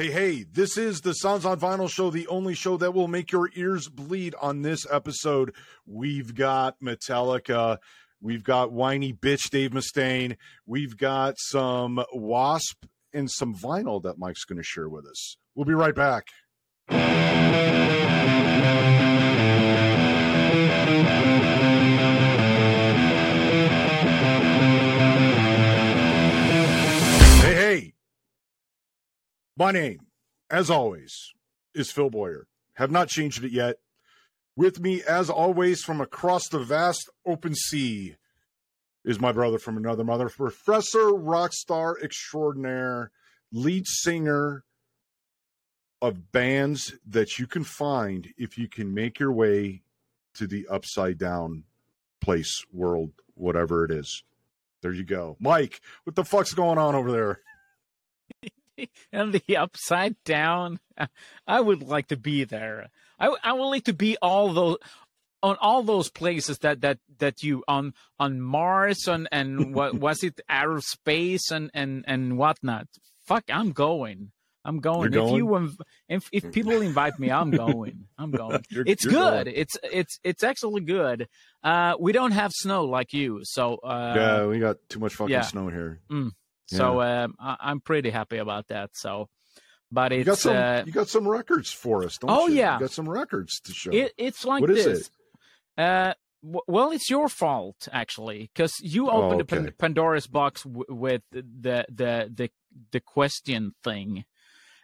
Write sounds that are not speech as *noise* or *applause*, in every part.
Hey, hey, this is the Sounds on Vinyl show, the only show that will make your ears bleed. On this episode, we've got Metallica, we've got whiny bitch Dave Mustaine, we've got some Wasp and some vinyl that Mike's going to share with us. We'll be right back. My name, as always, is Phil Boyer. Have not changed it yet. With me, as always, from across the vast open sea, is my brother from another mother, Professor Rockstar Extraordinaire, lead singer of bands that you can find if you can make your way to the upside down place, world, whatever it is. There you go. Mike, what the fuck's going on over there? *laughs* *laughs* and the upside down. I would like to be there. I I would like to be all those on all those places that that that you on on Mars on and *laughs* what was it outer space and and and whatnot. Fuck, I'm going. I'm going. You're If you going? if if people invite me, I'm going. I'm *laughs* going. You're- It's you're good. going. It's it's it's actually good. Uh, we don't have snow like you, so uh, yeah, we got too much fucking yeah. snow here. So um, I, I'm pretty happy about that. So, but You got it's some. uh, you got some records for us, don't Oh, you? yeah. you got some records to show. It, it's like What is this. it? Uh, w- well, it's your fault actually, because you Oh, opened the Pandora's box w- with the the the the question thing,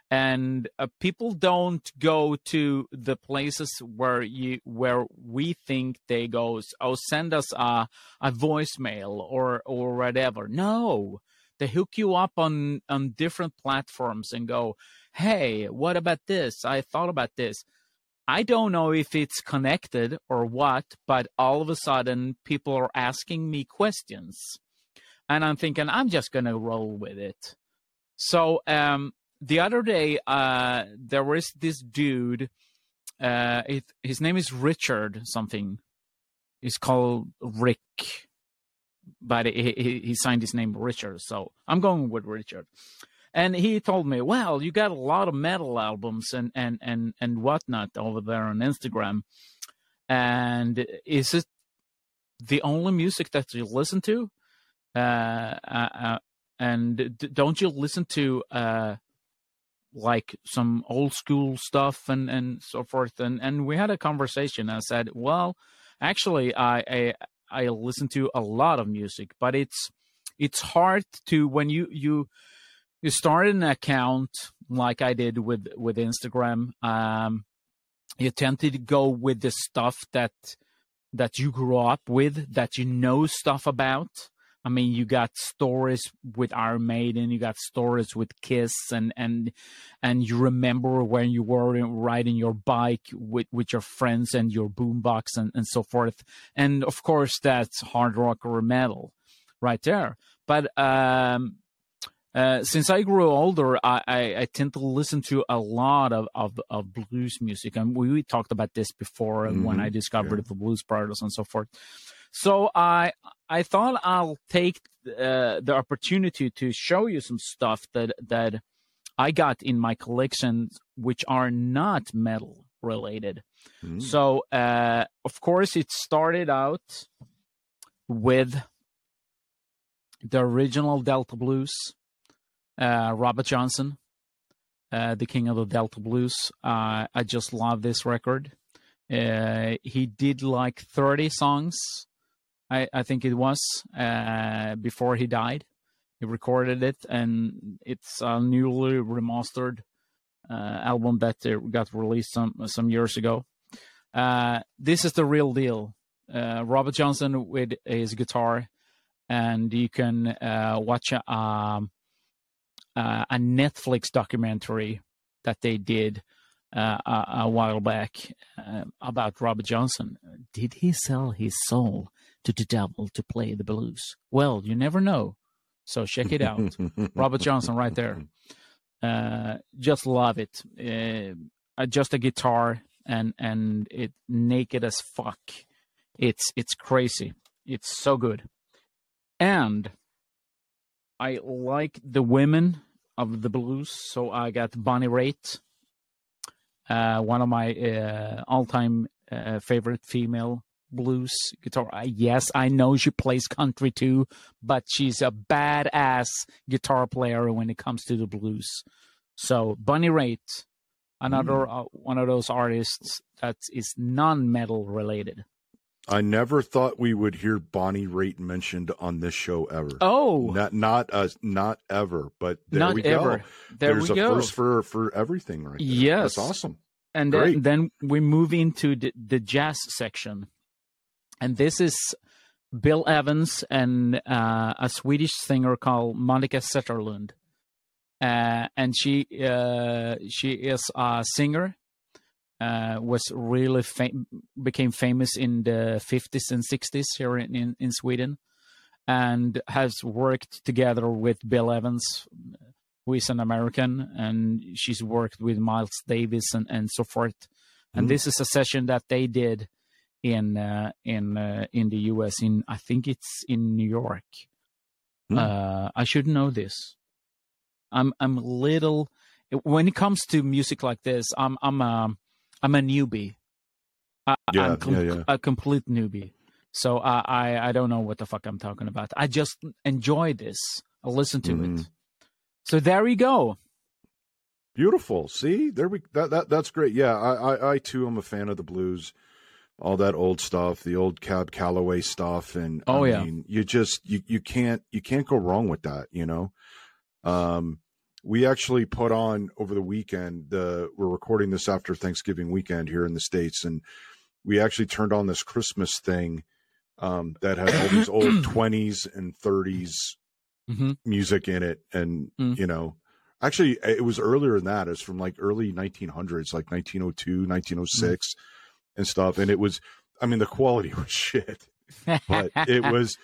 and uh, people don't go to the places where you where we think they go. Oh, send us a a voicemail or or whatever. No, they hook you up on on different platforms and go, hey, what about this? I thought about this. I don't know if it's connected or what, but all of a sudden people are asking me questions. And I'm thinking I'm just going to roll with it. So um, the other day, uh, there was this dude. Uh, it, his name is Richard something. He's called Rick, but he, he, signed his name Richard. So I'm going with Richard and he told me, "Well, you got a lot of metal albums and and and and whatnot over there on Instagram, and is it the only music that you listen to? Uh, uh, uh, and don't you listen to uh, like some old school stuff and and so forth?" And and we had a conversation. I said, "Well, actually, I I, I listen to a lot of music, but it's it's hard to when you you." you start an account like I did with with Instagram. Um, you tend to go with the stuff that that you grew up with, that you know stuff about. I mean, you got stories with Iron Maiden, you got stories with Kiss, and and and you remember when you were riding your bike with with your friends and your boombox and and so forth. And of course, that's hard rock or metal, right there. But um, uh, since I grew older, I, I, I tend to listen to a lot of, of, of blues music, and we, we talked about this before and when I discovered yeah. the Blues Brothers and so forth. So I I thought I'll take uh, the opportunity to show you some stuff that that I got in my collection, which are not metal related. Mm. So, uh, of course, it started out with the original Delta Blues, uh, Robert Johnson, uh, the king of the Delta Blues. Uh, I just love this record. Uh, he did like 30 songs, I, I think it was, uh, before he died. He recorded it, and it's a newly remastered uh, album that got released some some years ago. Uh, this is the real deal. Uh, Robert Johnson with his guitar, and you can uh, watch a, um, uh, a Netflix documentary that they did uh, a, a while back uh, about Robert Johnson. Did he sell his soul to the devil to play the blues? Well, you never know. So check it out. *laughs* Robert Johnson right there. Uh, just love it. Uh, just a guitar and and it naked as fuck. It's it's crazy. It's so good. And I like the women of the blues. So I got Bonnie Raitt, uh, one of my uh, all-time uh, favorite female blues guitar. Yes, I know she plays country too, but she's a badass guitar player when it comes to the blues. So Bonnie Raitt, another Mm. uh, one of those artists that is non-metal related. I never thought we would hear Bonnie Raitt mentioned on this show ever. Oh, Not not uh, not ever, but there not we ever. go. There There's we a go. first for for everything right there. Yes. That's awesome. and then, then we move into the, the jazz section and this is bill evans and uh, a swedish singer called monica zetterlund uh, and she uh, she is a singer uh, was really fam- became famous in the 50s and 60s here in, in, in sweden and has worked together with bill evans who is an American, and she's worked with Miles Davis and, and so forth. And Mhm. this is a session that they did in uh, in uh, in the U.S. in I think it's in New York. Hmm. Uh, I should know this. I'm I'm a little when it comes to music like this. I'm I'm a I'm a newbie. I, Yeah, I'm com- yeah, yeah. a complete newbie. So I, I I don't know what the fuck I'm talking about. I just enjoy this. I listen to Mhm. it. So there you go. Beautiful. See, there we that, that that's great. Yeah, I, I I too am a fan of the blues, all that old stuff, the old Cab Calloway stuff, and Oh, I yeah. mean, you just you you can't you can't go wrong with that. You know, um, we actually put on over the weekend. The we're recording this after Thanksgiving weekend here in the states, and we actually turned on this Christmas thing um, that had all these old *clears throat* twenties and thirties hmm music in it and Mm. you know actually it was earlier than that it's from like early 1900s like 1902 1906 and stuff and it was i mean the quality *laughs* was shit but it *laughs* was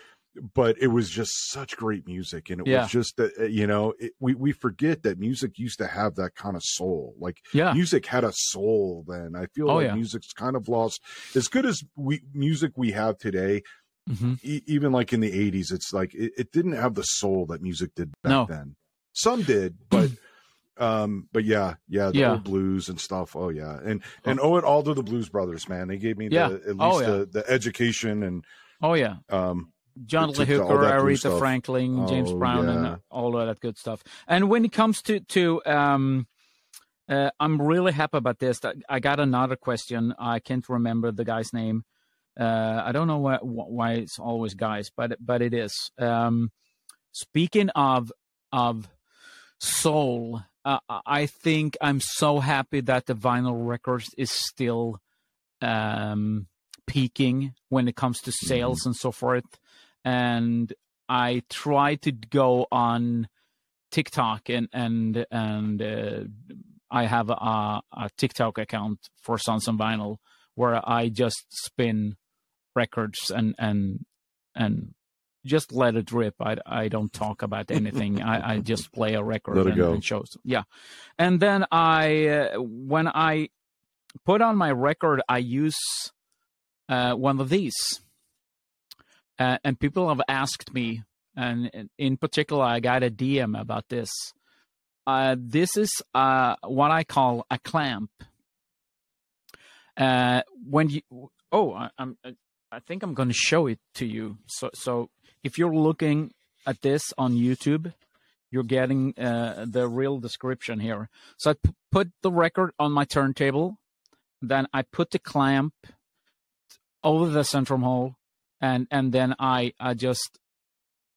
but it was just such great music and it Yeah. was just that uh, you know it, we we forget that music used to have that kind of soul like yeah. music had a soul then i feel Oh, like yeah. music's kind of lost as good as we music we have today hmm e- even like in the 80s it's like it, it didn't have the soul that music did back No. then some did but *clears throat* um but yeah yeah the Yeah. old blues and stuff oh yeah and and owe it all to the blues brothers man they gave me Yeah. the, at least Oh, yeah. the, the education and Oh yeah. um John Lee Hooker, Aretha stuff. Franklin, James Oh, Brown, and all of that good stuff. And when it comes to to um, uh, I'm really happy about this. I- I got another question. I can't remember the guy's name. Uh, I don't know why, why it's always guys, but but it is. Um, speaking of of soul, uh, I think I'm so happy that the vinyl records is still um, peaking when it comes to sales and so forth. And I try to go on TikTok and and and uh, I have a, a TikTok account for Sons and Vinyl where I just spin records and and and just let it rip. I I don't talk about anything. I, I *laughs* just play a record Let it and, go. and shows. Yeah, and then I uh, when I put on my record, I use uh, one of these, uh, and people have asked me, and in particular, I got a DM about this. Uh, this is uh, what I call a clamp. Uh, when you oh, I, I'm I think I'm going to show it to you. So so if you're looking at this on YouTube, you're getting uh, the real description here. So I p- put the record on my turntable, then I put the clamp over the centrum hole, and and then I I just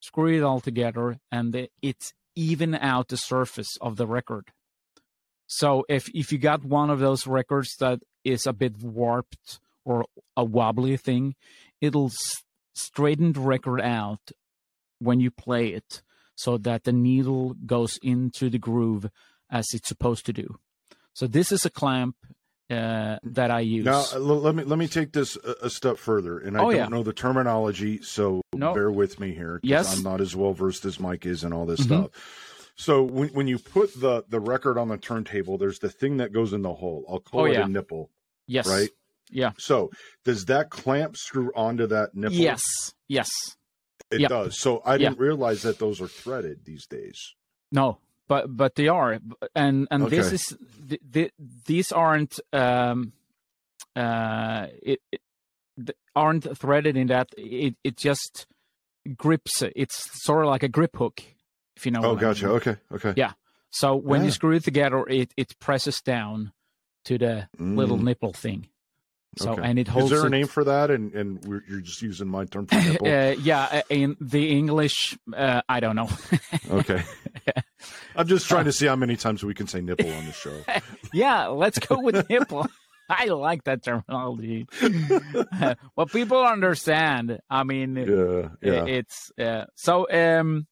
screw it all together, and the, it's even out the surface of the record. So if if you got one of those records that is a bit warped or a wobbly thing, it'll s- straighten the record out when you play it so that the needle goes into the groove as it's supposed to do. So this is a clamp uh, that I use. now uh, l- let me let me take this a, a step further and i Oh, don't yeah. know the terminology so No. bear with me here Yes. i'm not as well versed as mike is in all this Mhm. stuff so when, when you put the the record on the turntable there's the thing that goes in the hole i'll call Oh, it yeah. a nipple yes. right Yeah. So does that clamp screw onto that nipple? Yes. Yes. it Yep. does. So I didn't realize that those are threaded these days. No. but but they are, and and this is th- th- these aren't um uh it, it aren't threaded in that it it just grips it. It's sort of like a grip hook, if you know. Oh, what I gotcha. mean. Okay. Okay. Yeah. So when you screw it together, it it presses down to the little Mm, nipple thing. So okay. and it Is holds. Is there a name for that? And and we're, you're just using my term for *laughs* nipple. uh, yeah, uh, in the English, uh, I don't know. *laughs* okay. I'm just trying to see how many times we can say nipple on the show. *laughs* yeah, let's go with nipple. I like that terminology. well, people understand. I mean, Yeah. Yeah. it's uh, so. Um,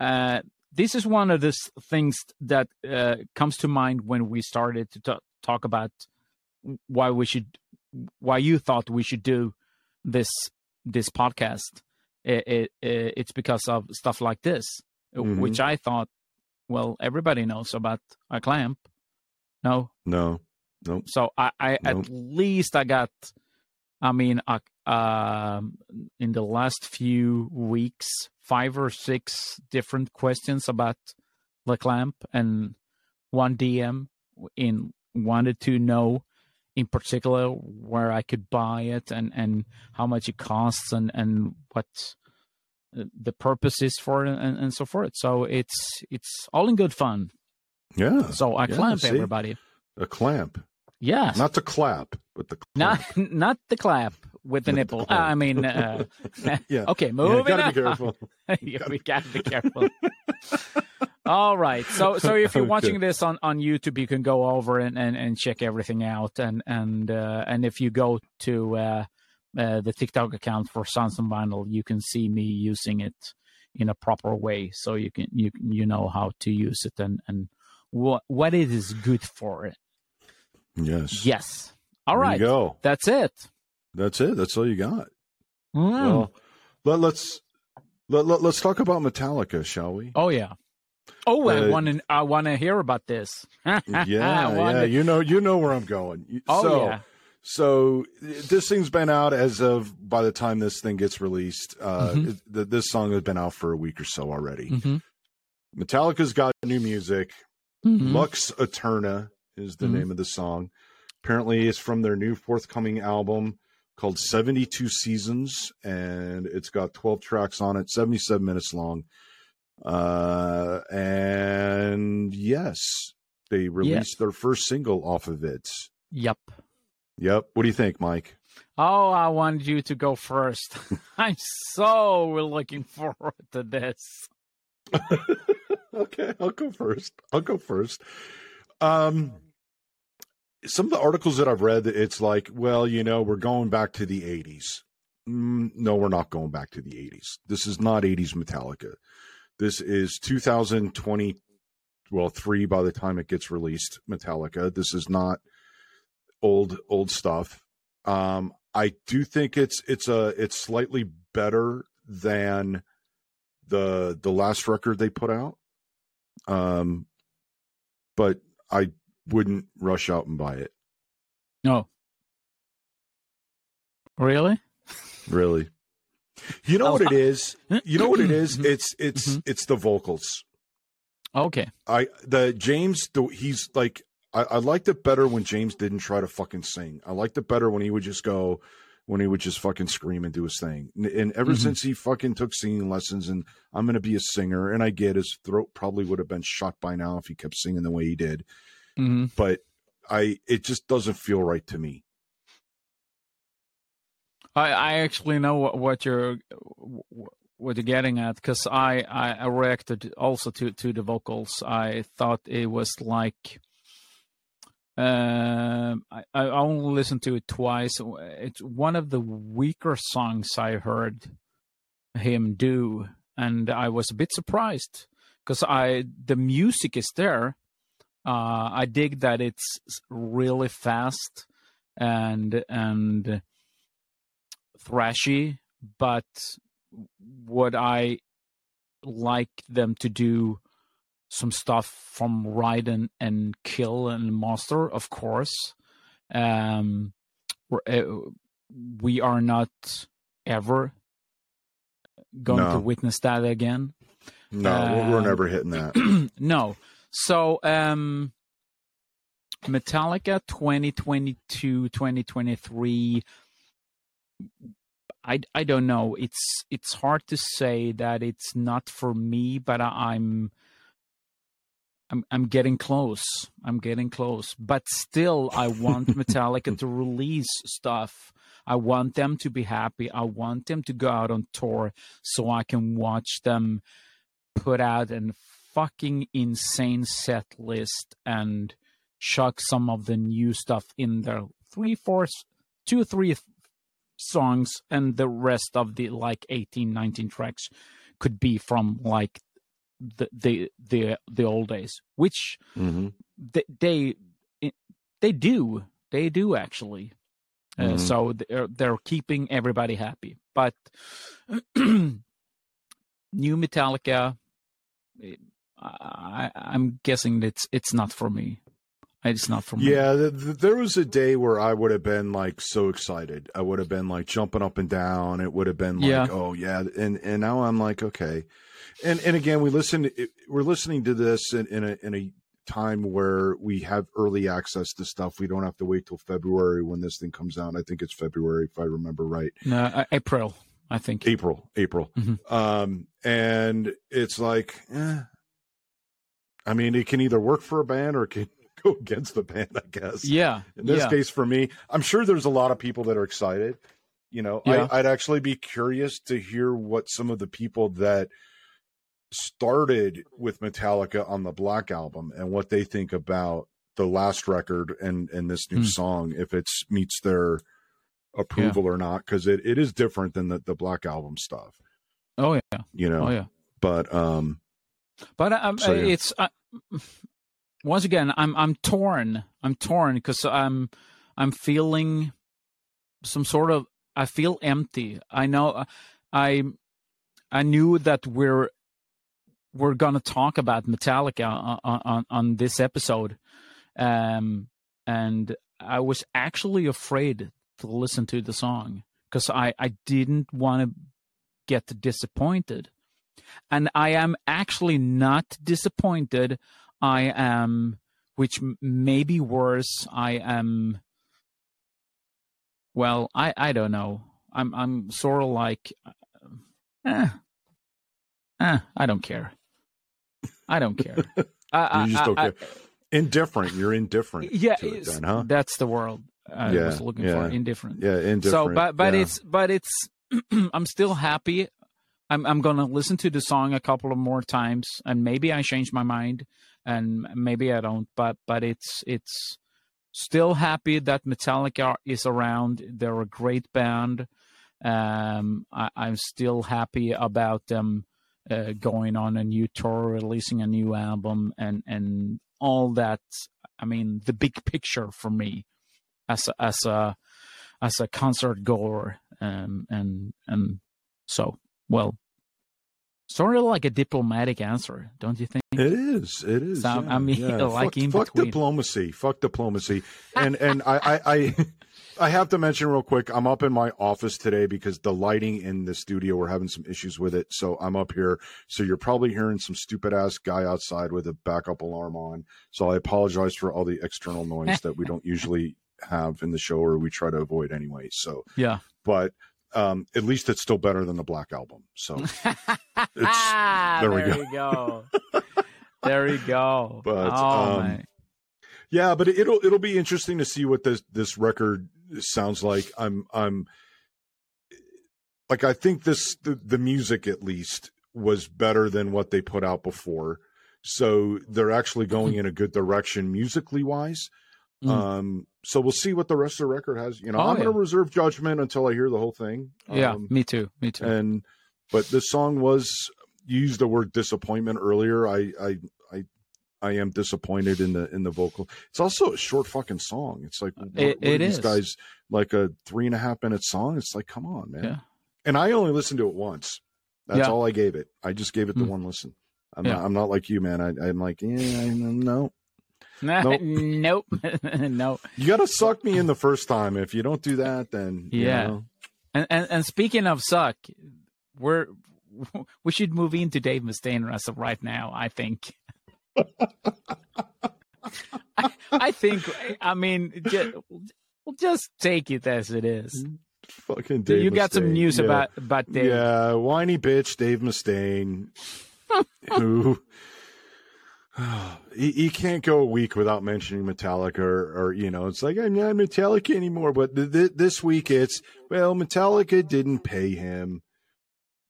uh, this is one of the things that uh, comes to mind when we started to ta- talk about why we should, why you thought we should do this this podcast. It, it, it's because of stuff like this, Mhm. which I thought, well, everybody knows about a clamp. No, no. Nope. so I, I Nope. at least I got, I mean, uh, um, in the last few weeks, five or six different questions about the clamp, and one DM in wanted to know in particular where I could buy it and and how much it costs and and what uh, the purpose is for it and, and so forth. So it's it's all in good fun. Yeah. So I Yeah, clamp see? everybody. A clamp. Yes. Not the clap, but the not *laughs* not the clap with the nipple. I mean, uh, *laughs* Yeah. okay, Yeah, moving gotta on. *laughs* be careful. yeah, we gotta be careful. All right, so so if you're Okay. watching this on, on YouTube, you can go over and, and, and check everything out, and and uh, and if you go to uh, uh, the TikTok account for Sons and Vinyl, you can see me using it in a proper way, so you can you you know how to use it and and what what it is good for. Yes. Yes. All There right, You go. that's it. That's it. That's all you got. Mm. Well, let, let's let, let, let's talk about Metallica, shall we? Oh yeah. Oh, I Uh, want to. I want to hear about this. *laughs* yeah, yeah. You know, you know where I'm going. Oh so, yeah. So this thing's been out as of by the time this thing gets released. Uh, Mhm. th- this song has been out for a week or so already. Mhm. Metallica's got new music. Mhm. Lux Æterna is the Mhm. name of the song. Apparently, it's from their new forthcoming album called 72 Seasons, and it's got 12 tracks on it, 77 minutes long. Uh, and yes, they released their first single off of it. Yep. Yep. What do you think, Mike? Oh, I wanted you to go first. *laughs* I'm so looking forward to this. *laughs* okay, I'll go first. I'll go first. Um, some of the articles that I've read, it's like, well, you know, we're going back to the '80s. Mm, no, we're not going back to the '80s. This is not '80s Metallica. This is 2020. Well, three by the time it gets released, Metallica. This is not old old stuff. Um, I do think it's it's a it's slightly better than the the last record they put out. Um, but I wouldn't rush out and buy it. No. Really? Really. You know what it is? You know what it is? Mhm. It's it's Mhm. it's the vocals. Okay. I the James the, he's like I, I liked it better when James didn't try to fucking sing. I liked it better when he would just go when he would just fucking scream and do his thing. And, and ever Mhm. since he fucking took singing lessons and I'm gonna be a singer, and I get his throat probably would have been shot by now if he kept singing the way he did. Hmm But I it just doesn't feel right to me. I I actually know what, what you're what you're getting at because I, I I reacted also to to the vocals. I thought it was like. Um, I, I only listened to it twice. It's one of the weaker songs I heard him do, and I was a bit surprised because I the music is there. Uh, I dig that it's really fast and and thrashy, but would I like them to do some stuff from Ride and, and Kill and Monster? Of course. Um, uh, we are not ever going No. to witness that again. No, we're- we're Um, never hitting that. *clears throat* no. So, um, Metallica 2022, 2023. I, I don't know. It's it's hard to say that it's not for me, but I, I'm I'm I'm getting close. I'm getting close. But still I want *laughs* Metallica to release stuff. I want them to be happy. I want them to go out on tour so I can watch them put out an fucking insane set list and chuck some of the new stuff in there. Three, four, two, three songs, and the rest of the like 18, 19 tracks could be from like the the the, the old days, which hmm they they, they do they do actually. Uh, Mhm. so they're they're keeping everybody happy, but *clears throat* new Metallica, it- I, I'm guessing it's it's not for me. It's not for me. Yeah, th- th- there was a day where I would have been like so excited. I would have been like jumping up and down. It would have been like, Yeah. oh yeah, and and now I'm like, okay, and and again, we listen. We're listening to this in, in a in a time where we have early access to stuff. We don't have to wait till February when this thing comes out. I think it's February if I remember right. No, uh, April, I think. April, April. Mhm. Um, and it's like, eh. I mean, it can either work for a band or it can *laughs* go against the band, I guess. Yeah. In this yeah. case, for me, I'm sure there's a lot of people that are excited. You know, Yeah. I, I'd actually be curious to hear what some of the people that started with Metallica on the Black album and what they think about the last record and and this new Hmm. song, if it's meets their approval or not, because it, it is different than the, the Black album stuff. Oh yeah. You know, Oh yeah. but um, But um, So, yeah. it's uh, once again, I'm I'm torn. I'm torn because I'm I'm feeling some sort of. I feel empty. I know. uh, I I knew that we're we're gonna talk about Metallica on on, on this episode, um, and I was actually afraid to listen to the song because I I didn't want to get disappointed and I am actually not disappointed. I am, which may be worse. I am. Well, I I don't know. I'm I'm sort of like, uh, eh, eh, I don't care. I don't care. *laughs* I, you just I- don't I- care. Indifferent. You're indifferent. yeah, to it then, huh? that's the world I Yeah, was looking yeah. for. Indifferent Yeah, indifferent. so but but yeah. it's but it's *clears throat* i'm still happy i'm i'm gonna listen to the song a couple of more times and maybe i change my mind and maybe i don't but but it's it's still happy that metallica is around. They're a great band. Um I, i'm still happy about them uh, going on a new tour releasing a new album and and all that i mean the big picture for me as a, as a as a concert goer um, and and so well sort of like a diplomatic answer don't you think It is. It is. So, yeah, I mean, yeah. *laughs* like fuck, fuck diplomacy. Fuck diplomacy. And and I, I I I have to mention real quick. I'm up in my office today because the lighting in the studio we're having some issues with it. So I'm up here. So you're probably hearing some stupid ass guy outside with a backup alarm on. So I apologize for all the external noise *laughs* that we don't usually have in the show or we try to avoid anyway. So, yeah but um, at least it's still better than the Black album. So *laughs* Ah, there we go. go *laughs* there we go But, oh um, Yeah, but it'll it'll be interesting to see what this this record sounds like. I'm I'm like I think this the, the music at least was better than what they put out before. So they're actually going *laughs* in a good direction musically wise. Mm. Um so we'll see what the rest of the record has. You know, Oh, I'm yeah. gonna reserve judgment until I hear the whole thing. yeah Um, me too me too and but the song was you used the word disappointment earlier. I I I I am disappointed in the in the vocal. It's also a short fucking song. It's like what, It- what it these is. guys like a three and a half minute song. It's like come on, man. Yeah. And I only listened to it once. That's Yeah. all I gave it. I just gave it the Mm. one listen. I'm Yeah. not I'm not like you, man. I, I'm like yeah, no. Nope *laughs* Nope. *laughs* nope You got to suck me in the first time. If you don't do that, then you Yeah. know. And, and and speaking of suck, we're *laughs* we should move into Dave Mustaine as of right now. I think. I, I think. I mean, just, we'll just take it as it is. Fucking Dave. you got some news Yeah. about about Dave? Yeah, whiny bitch Dave Mustaine, who *sighs* he, he can't go a week without mentioning Metallica, or, or you know, it's like I'm not Metallica anymore. But th- th- this week, it's well, Metallica didn't pay him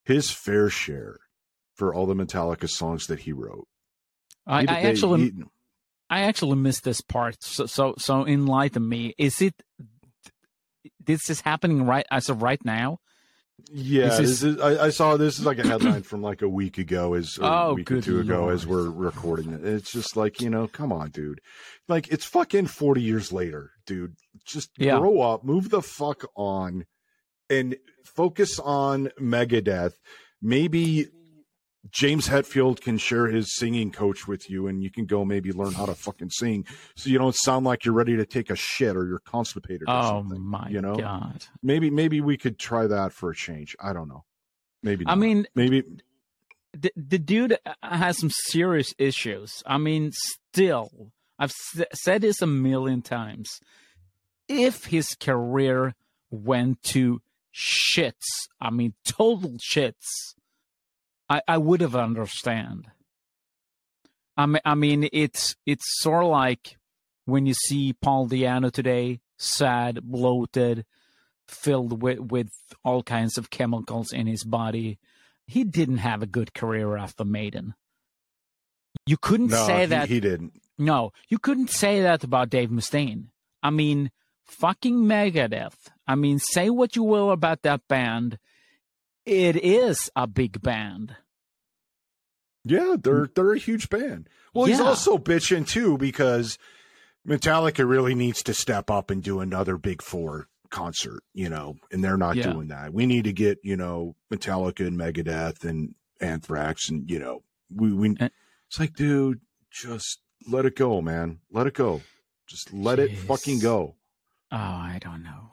his fair share for all the Metallica songs that he wrote. I, He- I they- actually he- I actually missed this part. So so so enlighten me. Is it this is happening right as of right now? Yeah, is- is, I, I saw this is like a headline from like a week ago, as Oh, a week or two ago, as we're recording it. It's just like you know, come on, dude. Like it's fucking forty years later, dude. Just Yeah. grow up, move the fuck on, and focus on Megadeth. Maybe James Hetfield can share his singing coach with you, and you can go maybe learn how to fucking sing, so you don't sound like you're ready to take a shit or you're constipated or Oh my you know, god! maybe maybe we could try that for a change. I don't know. Maybe. Not. I mean, maybe the, the dude uh, has some serious issues. I mean, still, I've s- said this a million times. If his career went to shits, I mean, total shits, I, I would have understand. I mean, I mean, it's it's sort of like when you see Paul Di'Anno today, sad, bloated, filled with with all kinds of chemicals in his body he didn't have a good career after Maiden. You couldn't no, say he, that. he didn't. no, you couldn't say that about Dave Mustaine. I mean, fucking Megadeth. I mean, say what you will about that band. It is a big band. Yeah, they're they're a huge band. Well, he's also bitching too because Metallica really needs to step up and do another Big Four concert, you know, and they're not Yeah. doing that. We need to get you know Metallica and Megadeth and Anthrax and you know we we. Uh, it's like, dude, just let it go, man. Let it go. Just let it fucking go. Oh, I don't know.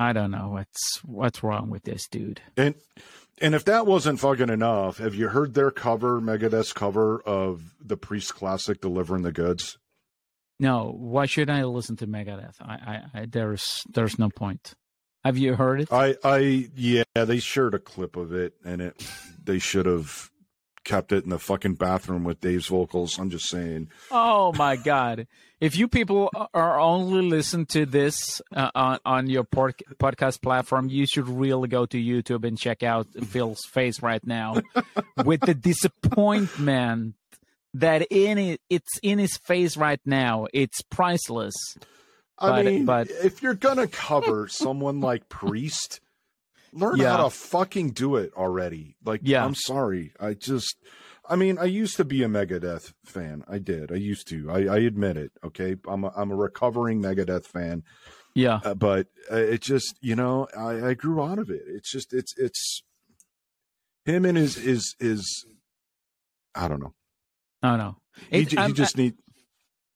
I don't know what's what's wrong with this dude. And and if that wasn't fucking enough, have you heard their cover, Megadeth's cover of the Priest classic "Delivering the Goods"? No, why should I listen to Megadeth? I, I, I there's there's no point. Have you heard it? I, I, yeah, they shared a clip of it, and it, they should have kept it in the fucking bathroom with Dave's vocals. I'm just saying. Oh my god! If you people are only listen to this uh, on on your pod- podcast platform, you should really go to YouTube and check out Phil's face right now *laughs* with the disappointment that in it it's in his face right now. It's priceless. I But- mean, but- if you're gonna cover someone like Priest, learn Yeah. how to fucking do it already. Like, Yeah. I'm sorry, I just. I mean, I used to be a Megadeth fan. I did. I used to. I, I admit it. Okay, I'm a, I'm a recovering Megadeth fan. Yeah, uh, but uh, it just you know I, I grew out of it it's just it's it's him and his is is i don't know no, no. he, It- ju- he I'm- just need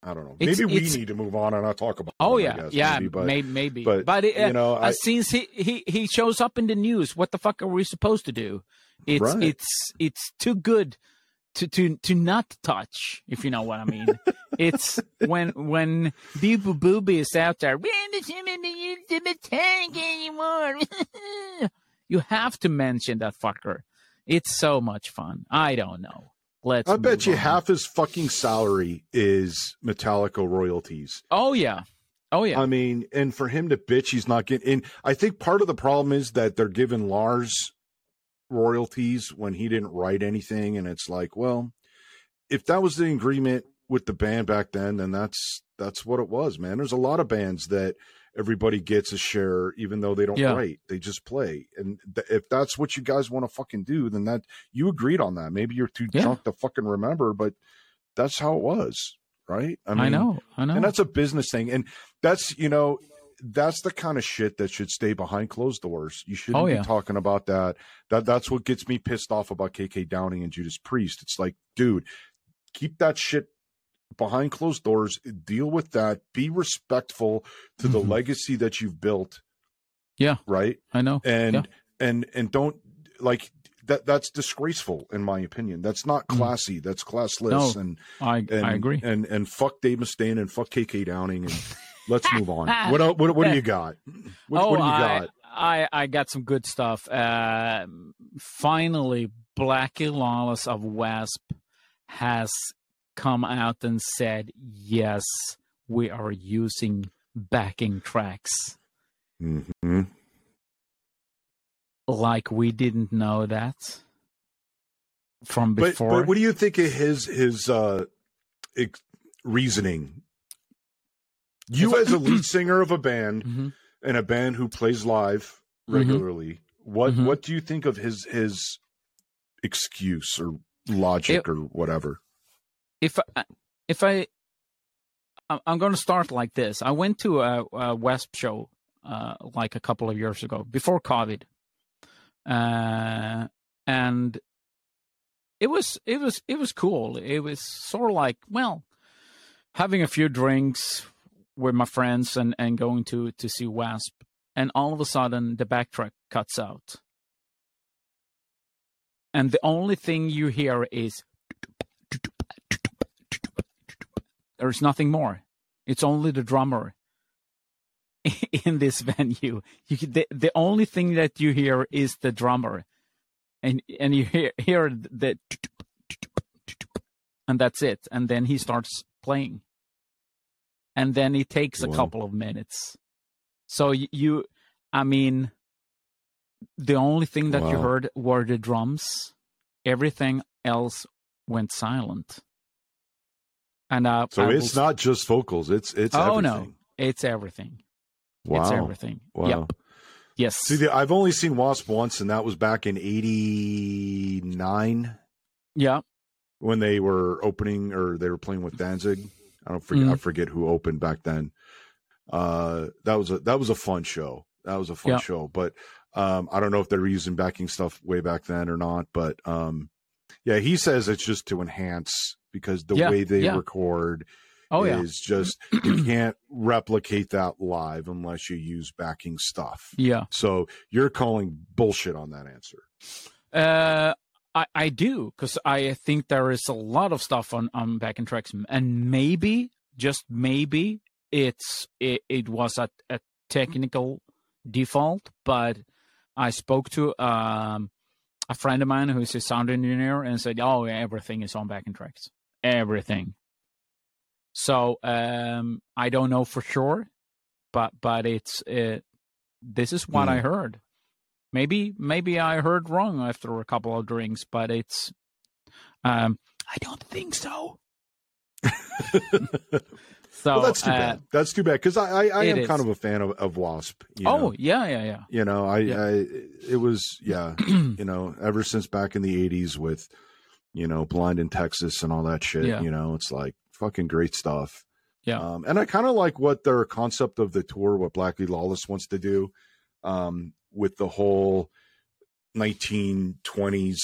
i don't know It's- maybe we it's- need to move on and not talk about Oh yeah, guess, yeah, maybe, but maybe, maybe. but, But, it, you know, uh, I- since he, he he shows up in the news, what the fuck are we supposed to do? It's Right. it's it's too good to to to not touch, if you know what I mean. it's *laughs* when when Boo Booby is out there. We ain't use the tank anymore. *laughs* you have to mention that fucker. It's so much fun. I don't know. Let's. i bet you on. half his fucking salary is metallica royalties Oh yeah. Oh yeah. I mean, and for him to bitch, he's not getting. And I think part of the problem is that they're giving Lars royalties when he didn't write anything, and it's like, well, if that was the agreement with the band back then, then that's that's what it was, man. There's a lot of bands that everybody gets a share, even though they don't Yeah. write; they just play. And th- if that's what you guys want to fucking do, then that you agreed on that. Maybe you're too Yeah. drunk to fucking remember, but that's how it was, right? I know. I know. and that's a business thing and that's you know that's the kind of shit that should stay behind closed doors you shouldn't Oh, yeah. be talking about that that that's what gets me pissed off about kk downing and judas priest it's like dude keep that shit behind closed doors deal with that be respectful to the Mhm. legacy that you've built Yeah. right I know. and Yeah. and and don't like that that's disgraceful in my opinion. That's not Mm. classy. That's classless. No. And, I and I agree. And and fuck Dave Mustaine and fuck KK Downing and *laughs* let's move on. What what what do you got? What, oh, what do you I, got? I I got some good stuff. Uh, finally, Blackie Lawless of Wasp has come out and said, "Yes, we are using backing tracks." hmm Like we didn't know that from But before. but what do you think of his his uh ex- reasoning? You as a lead *clears throat* singer of a band Mhm. and a band who plays live Mhm. regularly, what Mhm. what do you think of his his excuse or logic or whatever? If I, if I I'm- going to start like this. I went to a, a Wasp show uh, like a couple of years ago before COVID, uh, and it was it was it was cool. It was sort of like well, having a few drinks with my friends and and going to to see Wasp, and all of a sudden the backtrack cuts out, and the only thing you hear is there's nothing more. It's only the drummer *laughs* in this venue. You the, the only thing that you hear is the drummer, and and you hear hear the and that's it. And then he starts playing, and then it takes a Wow. couple of minutes. So you, I mean, the only thing that you heard were the drums. Everything else went silent. And uh, So I it's will- not just vocals; it's it's Oh, everything. no. It's everything. Wow, It's everything. wow. Yep. Yes. See, the, I've only seen Wasp once, and that was back in '89 yeah. when they were opening or they were playing with Danzig. I don't forget. I Mhm. forget who opened back then. Uh, that was a that was a fun show. That was a fun Yeah. show. But um, I don't know if they were using backing stuff way back then or not. But um, yeah, he says it's just to enhance because the Yeah, way they yeah. record Oh yeah. is just *clears throat* you can't replicate that live unless you use backing stuff. Yeah. So you're calling bullshit on that answer. Uh, I I do because I think there is a lot of stuff on on backing tracks, and maybe just maybe it's it, it was a, a technical default, but I spoke to um a friend of mine who's a sound engineer and said, "Oh, everything is on backing tracks, everything." So um, I don't know for sure, but but it's uh, this is what Hmm. I heard. Maybe maybe I heard wrong after a couple of drinks, but it's um, I don't think so. *laughs* *laughs* So well, that's too uh, bad. That's too bad because I, I, I am kind of a fan of, of Wasp. You Oh know? yeah, yeah, yeah. you know, I, Yeah. I, it was, yeah, *clears throat* you know, ever since back in the '80s with, you know, Blind in Texas and all that shit. Yeah. You know, it's like fucking great stuff. Yeah. Um, and I kind of like what their concept of the tour, what Blackie Lawless wants to do, um, with the whole 1920s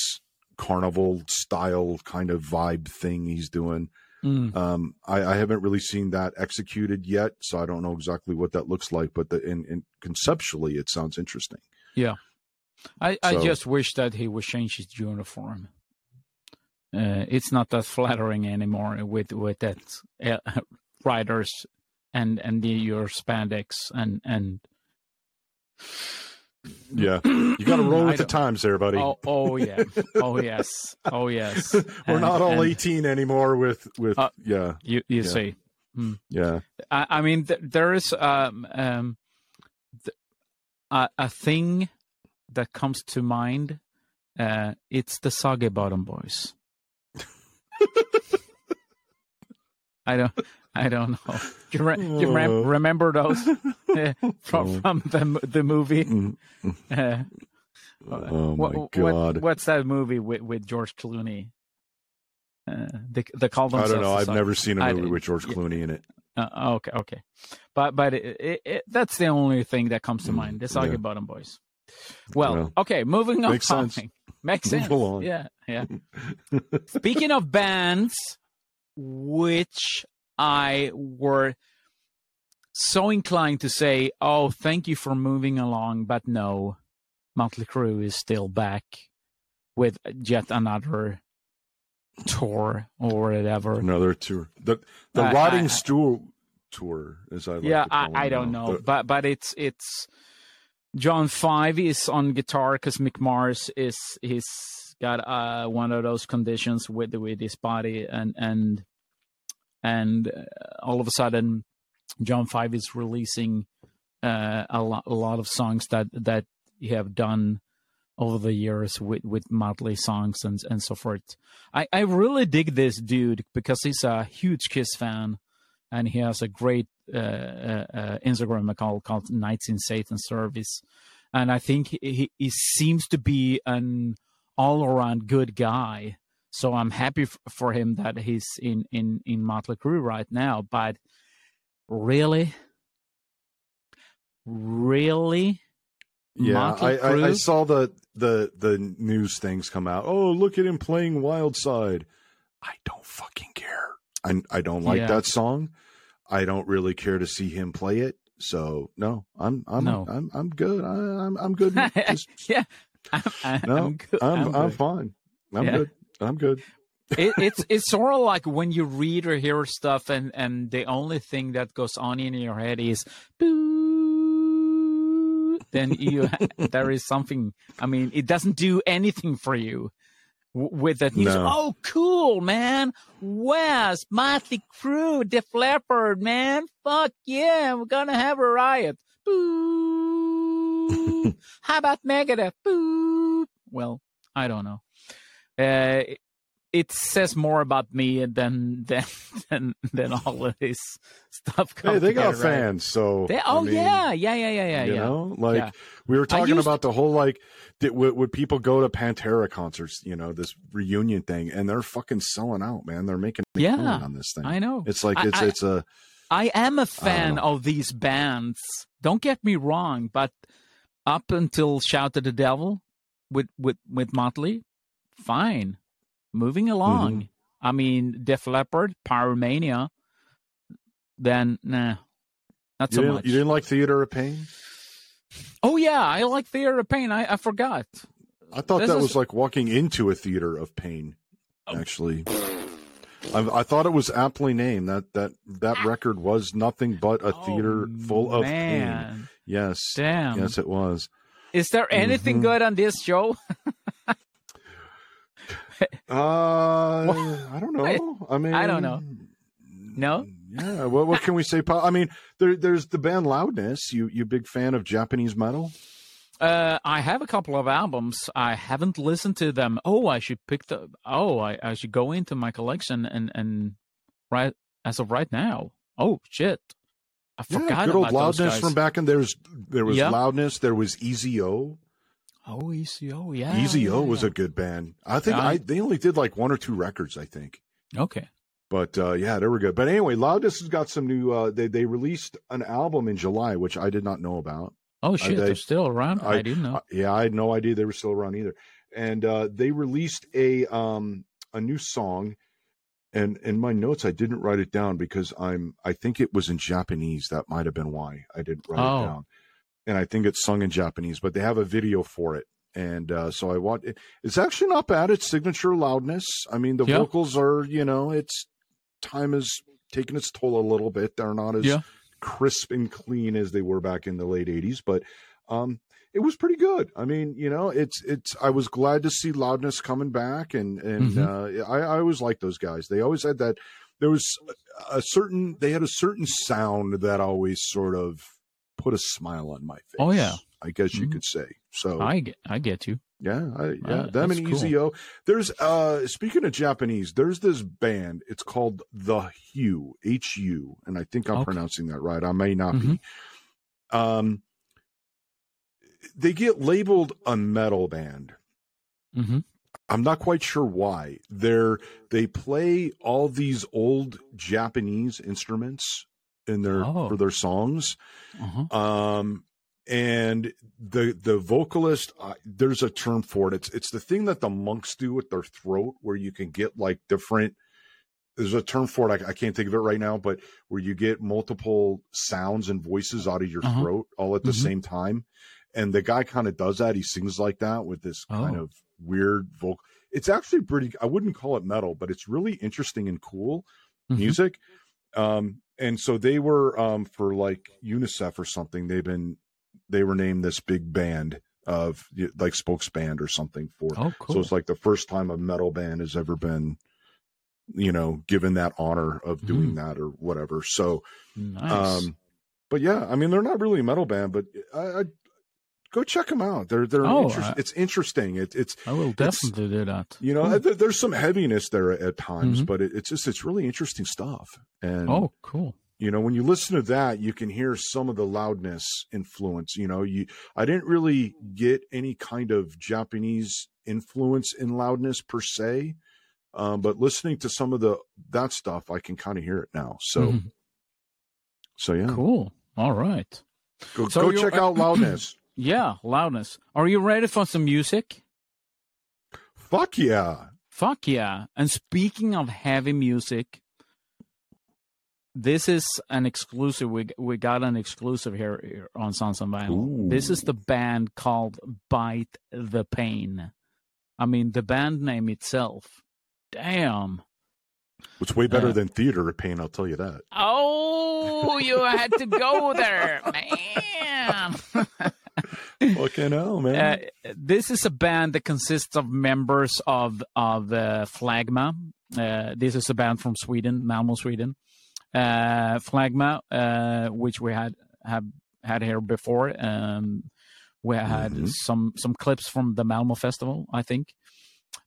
carnival style kind of vibe thing he's doing. Mm. Um, I, I haven't really seen that executed yet, so I don't know exactly what that looks like. But the, in, in conceptually, it sounds interesting. Yeah. I, I just wish that he would change his uniform. Uh, it's not that flattering anymore with with that uh, *laughs* riders and and the, your spandex and and Yeah, you got to roll *clears throat* with the times, there, buddy. Oh, oh yeah, *laughs* oh yes, oh yes. *laughs* We're And- not all and 18 anymore. With with Uh, yeah, You you Yeah. see, yeah. I, I mean, th- there is um, um, th- a, a thing that comes to mind. Uh, it's the Soggy Bottom Boys. *laughs* I don't, I don't know. Do you, re- you rem- remember those uh, *laughs* from Oh. from the the movie? Mm, Uh, *laughs* Oh my what- god! what's that movie with, with George Clooney? Uh, they they call I don't know. I've never seen a movie with George. Clooney in it. Uh, okay, okay, but but it, it, it, that's the only thing that comes to Mm, mind. The Soggy yeah. them Boys. Well, Well, okay, moving on. makes sense. *laughs* Makes Move sense. along. Yeah, yeah. Speaking of bands, which I were so inclined to say, "Oh, thank you for moving along," but no, Motley Crue is still back. with yet another tour or whatever. Another tour. The the I- rotting I- stool tour, as I like yeah, to call I, I don't know, The- but but it's it's John Five is on guitar because Mick Mars is he's got uh one of those conditions with with his body and and and uh, all of a sudden John Five is releasing uh, a lot a lot of songs that that you have done over the years with with Motley songs and and so forth. I I really dig this dude because he's a huge Kiss fan and he has a great uh, uh, uh, Instagram account called Knights in Satan Service, and I think he, he, he seems to be an all around good guy. So I'm happy f- for him that he's in in in Motley Crue right now. But really, really, Yeah, I, I, I saw the the the news things come out. Oh, look at him playing Wild Side. I don't fucking care. I I don't like Yeah. that song. I don't really care to see him play it. So no, I'm I'm No. I'm I'm good. I, I'm I'm good. *laughs* Just, yeah. I'm, I'm, No, I'm good. I'm I'm, good. fine. I'm Yeah. good. I'm good. it, it's *laughs* it's sort of like when you read or hear stuff and and the only thing that goes on in your head is boo. Then you *laughs* there is something i mean it doesn't do anything for you with that news No. oh cool man. West motley crue def leppard man. Fuck yeah we're gonna have a riot. Boo. *laughs* How about megadeth? Boo. Well i don't know uh, it says more about me than than *laughs* than than all of this stuff. Hey, they got right? fans, so They, I oh mean, yeah, yeah, yeah, yeah, yeah, you yeah. know, like Yeah. we were talking about the whole like, did, would, would people go to Pantera concerts? You know, this reunion thing, and they're fucking selling out, man. They're making Yeah, on this thing. I know. It's like it's I- it's a I am a fan of these bands. Don't get me wrong, but up until Shout at the Devil with with with Motley, fine. Moving along. Mm-hmm. I mean, Def Leppard, Pyromania. Then nah, not you so much. you didn't like Theater of Pain. Oh yeah, I like Theater of Pain. I, I forgot. I thought This that is- was like walking into a theater of pain. Oh. Actually, I, I thought it was aptly named. That that that record was nothing but a theater Oh, full of pain. Yes, Damn. yes, it was. Is there anything Mhm. good on this show? *laughs* *laughs* Uh, I don't know. I mean, I don't know. No? Yeah. What what can we say? I mean, there there's the band Loudness. You you big fan of Japanese metal? Uh, I have a couple of albums. I haven't listened to them. Oh, I should pick the. Oh, I, I should go into my collection and and right as of right now. Oh shit, I forgot Yeah, good old about Loudness from back in there's there was Yeah. Loudness. There was Easy O. oh, EZO, yeah. EZO yeah, was yeah. a good band. I think Yeah. I they only did like one or two records. I think. okay. But uh, yeah, they were good. But anyway, Loudness has got some new. Uh, they they released an album in July, which I did not know about. Oh shit, they- they, are still around. I, I- didn't know. Uh, yeah, I had no idea they were still around either. And uh, they released a um a new song, and in my notes I didn't write it down because I'm I think it was in Japanese. That might have been why I didn't write Oh. it down. And I think it's sung in Japanese, but they have a video for it. And uh, so I want it's actually not bad. It's signature loudness. I mean, the Yeah. vocals are you know it's time has taken its toll a little bit. They're not as Yeah. crisp and clean as they were back in the late '80s, but um, it was pretty good. I mean, you know, it's it's. I was glad to see Loudness coming back, and and Mhm. uh, I, I always liked those guys. They always had that. There was a certain. They had a certain sound that always sort of put a smile on my face. Oh, yeah. I guess you Mhm. could say. So I get, I get you. yeah, I, yeah, Uh, them and cool. EZO. There's uh speaking of Japanese, there's this band. It's called The Hu, H U, and I think I'm Okay. pronouncing that right. I may not be. Mm-hmm. Um they get labeled a metal band. hmm I'm not quite sure why. They're they play all these old Japanese instruments in their Oh. for their songs. Uh-huh. um and the the vocalist uh, there's a term for it it's it's the thing that the monks do with their throat where you can get like different there's a term for it I, I can't think of it right now but where you get multiple sounds and voices out of your Uh-huh. throat all at the Mhm. same time and the guy kind of does that. He sings like that with this kind Oh. of weird vocal. It's actually pretty. I wouldn't call it metal, but it's really interesting and cool Mhm. music. Um, and so they were um, for like UNICEF or something. They've been they were named this big band of like spokesband or something for. Oh, cool. So it's like the first time a metal band has ever been, you know, given that honor of doing that or whatever. So, nice. um, but yeah, I mean, they're not really a metal band, but I, I go check them out. They're they're Oh, interest, uh, it's interesting. It, it's I will definitely do that. you know there, there's some heaviness there at times, Mhm. but it, it's just it's really interesting stuff. And Oh, cool. you know when you listen to that you can hear some of the loudness influence you know you i didn't really get any kind of japanese influence in loudness per se um, but listening to some of the that stuff i can kind of hear it now so Mhm. so yeah Cool. All right. go, So go check out *clears throat* loudness Yeah, loudness. Are you ready for some music? fuck yeah Fuck yeah. And speaking of heavy music, this is an exclusive. We, we got an exclusive here, here on Sons and Vinyl. This is the band called Bite the Pain. I mean, the band name itself. Damn. it's way better Uh, than theater of pain i'll tell you that Oh, you had to go there, *laughs* man. *laughs* fucking hell *laughs* man Uh, this is a band that consists of members of of uh, Flagma. Uh, this is a band from Sweden, Malmo, Sweden. Uh, Flagma, uh, which we had have had here before. Um, we had Mhm. some some clips from the Malmo festival, I think,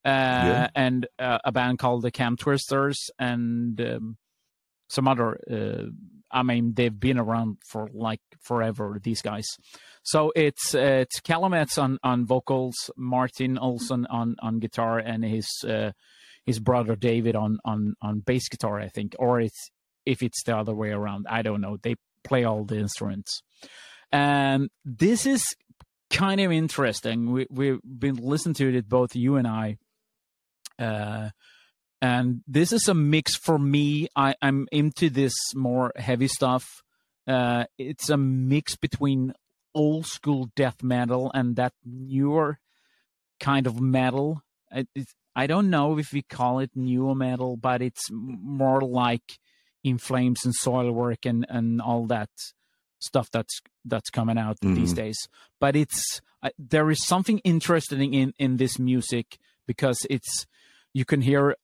uh, Yeah. and uh, a band called the Cam Twisters, and um, some other. Uh, I mean, they've been around for like forever. These guys. So it's uh, it's on on vocals, Martin Olson on on guitar, and his uh, his brother David on on on bass guitar, I think, or it's if it's the other way around, I don't know. They play all the instruments, and this is kind of interesting. We we've been listening to it, both you and I. Uh, and this is a mix for me. I, I'm into this more heavy stuff. Uh, it's a mix between old school death metal and that newer kind of metal. It, I don't know if we call it newer metal, but it's more like In Flames and Soilwork and, and all that stuff that's that's coming out these Mhm. days. But it's uh, there is something interesting in in this music because it's you can hear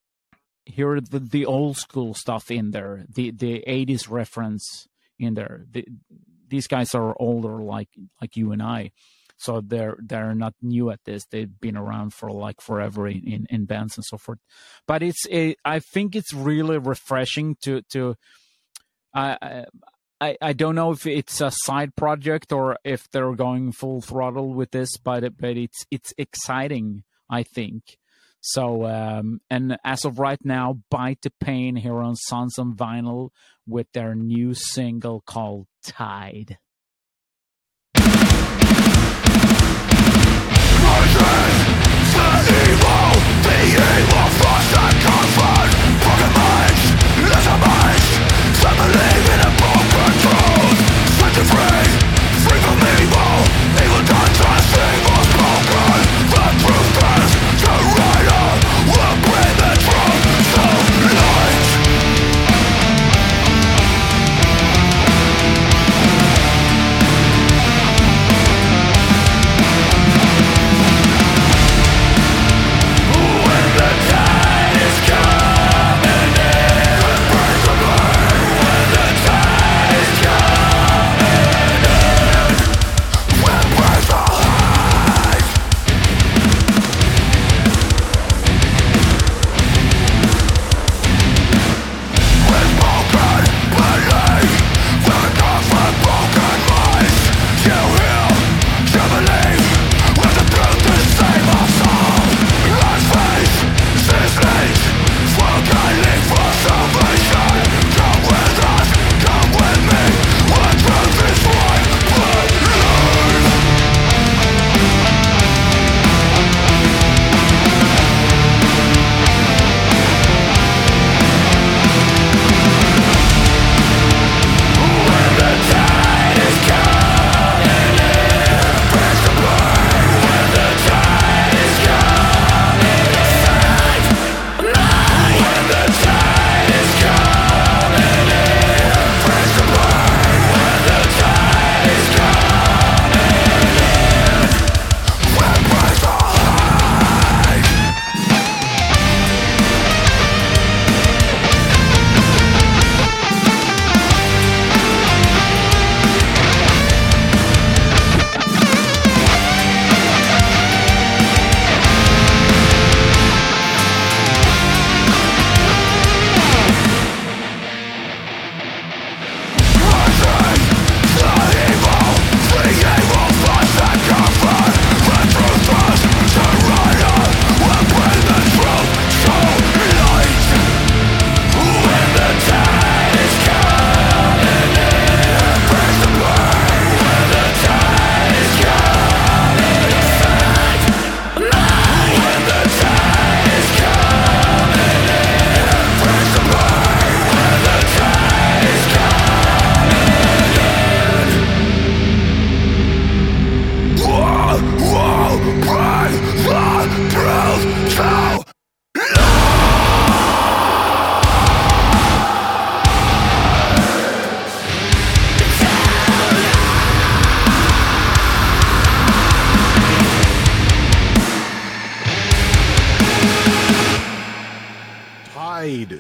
hear the, the old school stuff in there, the the 80s reference in there. The, these guys are older, like like you and I, so they're they're not new at this. They've been around for like forever in, in, in bands and so forth. But it's a, I think it's really refreshing to to. I I I don't know if it's a side project or if they're going full throttle with this, but but it's it's exciting. I think. So, um, and as of right now, Bite the Pain here on Sounds on Vinyl with their new single called Tide. When the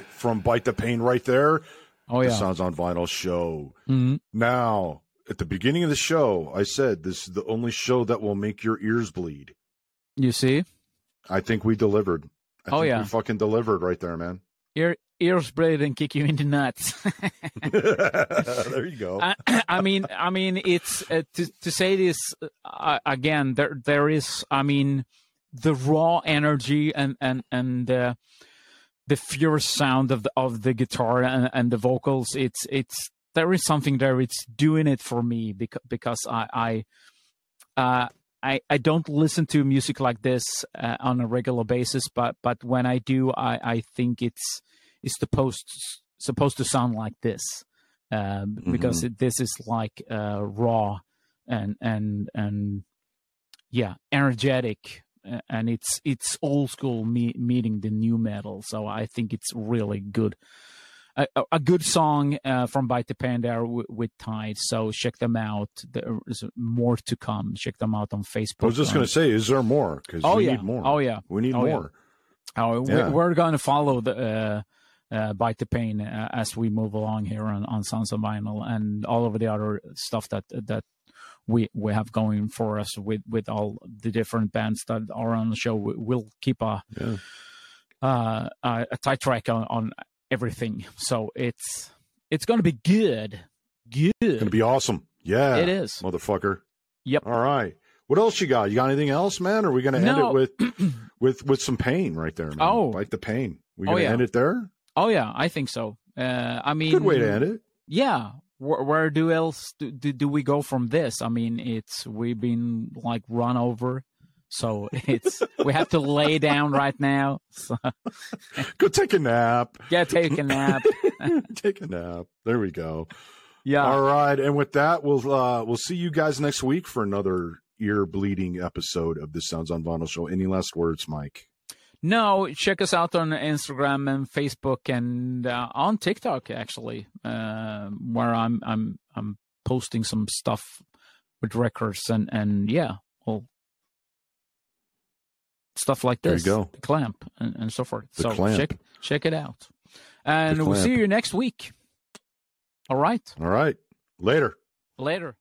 from Bite the Pain right there. Oh The yeah. Sounds on Vinyl show. hmm Now, at the beginning of the show, I said this is the only show that will make your ears bleed. You see, I think we delivered. I Oh, think yeah. we fucking delivered right there, man. ear ears bleed and kick you in the nuts. *laughs* *laughs* there you go. I, I mean, I mean, it's uh, to to say this uh, again. There, there is. I mean, the raw energy and and and uh, the fierce sound of the of the guitar and, and the vocals. It's it's there is something there. It's doing it for me because because I I. Uh, I, I don't listen to music like this uh, on a regular basis, but but when I do, I, I think it's it's supposed supposed to sound like this um, because it, this is like uh, raw and and and yeah, energetic, uh, and it's it's old school me- meeting the new metal. So I think it's really good. A, a- good song uh, from Bite the Pain there w- with Tide. So check them out. There's more to come. Check them out on Facebook. I was just going to say, is there more? Because Oh we yeah. need more. Oh yeah. We need Oh, yeah. more. Oh, we- Yeah. we're going to follow the uh, uh, Bite the Pain uh, as we move along here on, on Sons of Vinyl and all of the other stuff that that we we have going for us with with all the different bands that are on the show. We- We'll keep a Yeah. uh, a, a tight track on, on everything. So it's it's going to be good. Good. It's going to be awesome. Yeah. It is. Motherfucker. Yep. All right. What else you got? You got anything else, man? Or are we going to end No. it with *clears throat* with with some pain right there, man? Oh. like the pain. We Oh, going to yeah. end it there? Oh yeah, I think so. Uh, I mean, Good way to end it. yeah where, where do else do, do, do we go from this i mean it's we've been like run over so *laughs* it's we have to lay down right now so *laughs* Go take a nap. yeah take a nap *laughs* take a nap. There we go. yeah All right, and with that, we'll uh, we'll see you guys next week for another ear bleeding episode of the Sounds on Vinyl show. Any last words, Mike? No check us out on instagram and facebook and uh, on tiktok actually uh, where i'm i'm i'm posting some stuff with records and and yeah well stuff like There you this. go. the clamp and, and so forth. The so clamp. check check it out. And we'll see you next week. All right. All right, later. later